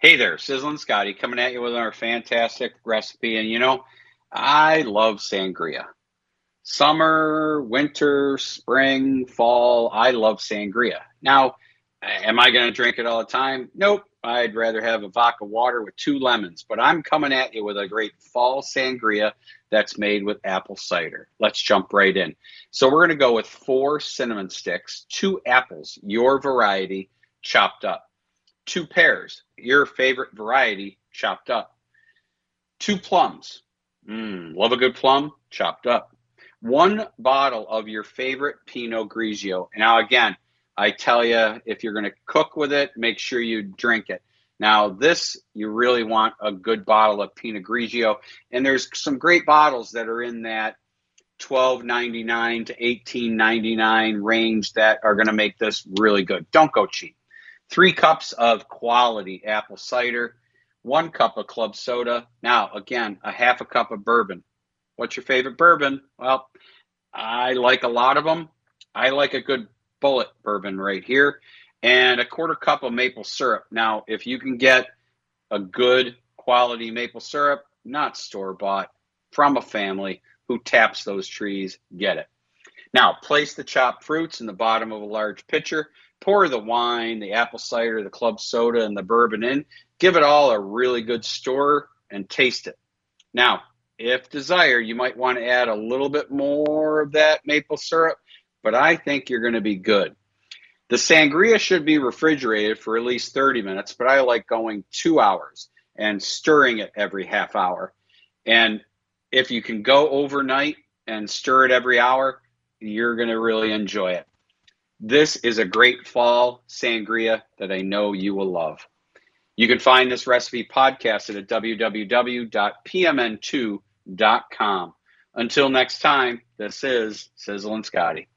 Hey there, Sizzlin Scotty coming at you with our fantastic recipe. And you know, I love sangria. Summer, winter, spring, fall, I love sangria. Now, am I going to drink it all the time? Nope. I'd rather have a vodka water with two lemons, but I'm coming at you with a great fall sangria that's made with apple cider. Let's jump right in. So, we're going to go with four cinnamon sticks, two apples, your variety, chopped up two pears, your favorite variety, chopped up. Two plums. Mmm, love a good plum, chopped up. One bottle of your favorite Pinot Grigio. Now, again, I tell you, if you're going to cook with it, make sure you drink it. Now, this, you really want a good bottle of Pinot Grigio. And there's some great bottles that are in that 12.99 to 18.99 range that are going to make this really good. Don't go cheap three cups of quality apple cider, one cup of club soda. Now, again, a half a cup of bourbon. What's your favorite bourbon? Well, I like a lot of them. I like a good Bulleit bourbon right here, and a quarter cup of maple syrup. Now, if you can get a good quality maple syrup, not store bought, from a family who taps those trees, get it. Now, place the chopped fruits in the bottom of a large pitcher pour the wine, the apple cider, the club soda, and the bourbon in. Give it all a really good stir and taste it. Now, if desired, you might want to add a little bit more of that maple syrup, but I think you're going to be good. The sangria should be refrigerated for at least 30 minutes, but I like going two hours and stirring it every half hour. And if you can go overnight and stir it every hour, you're going to really enjoy it. This is a great fall sangria that I know you will love. You can find this recipe podcasted at www.pmn2.com. Until next time, this is Sizzlin Scotty.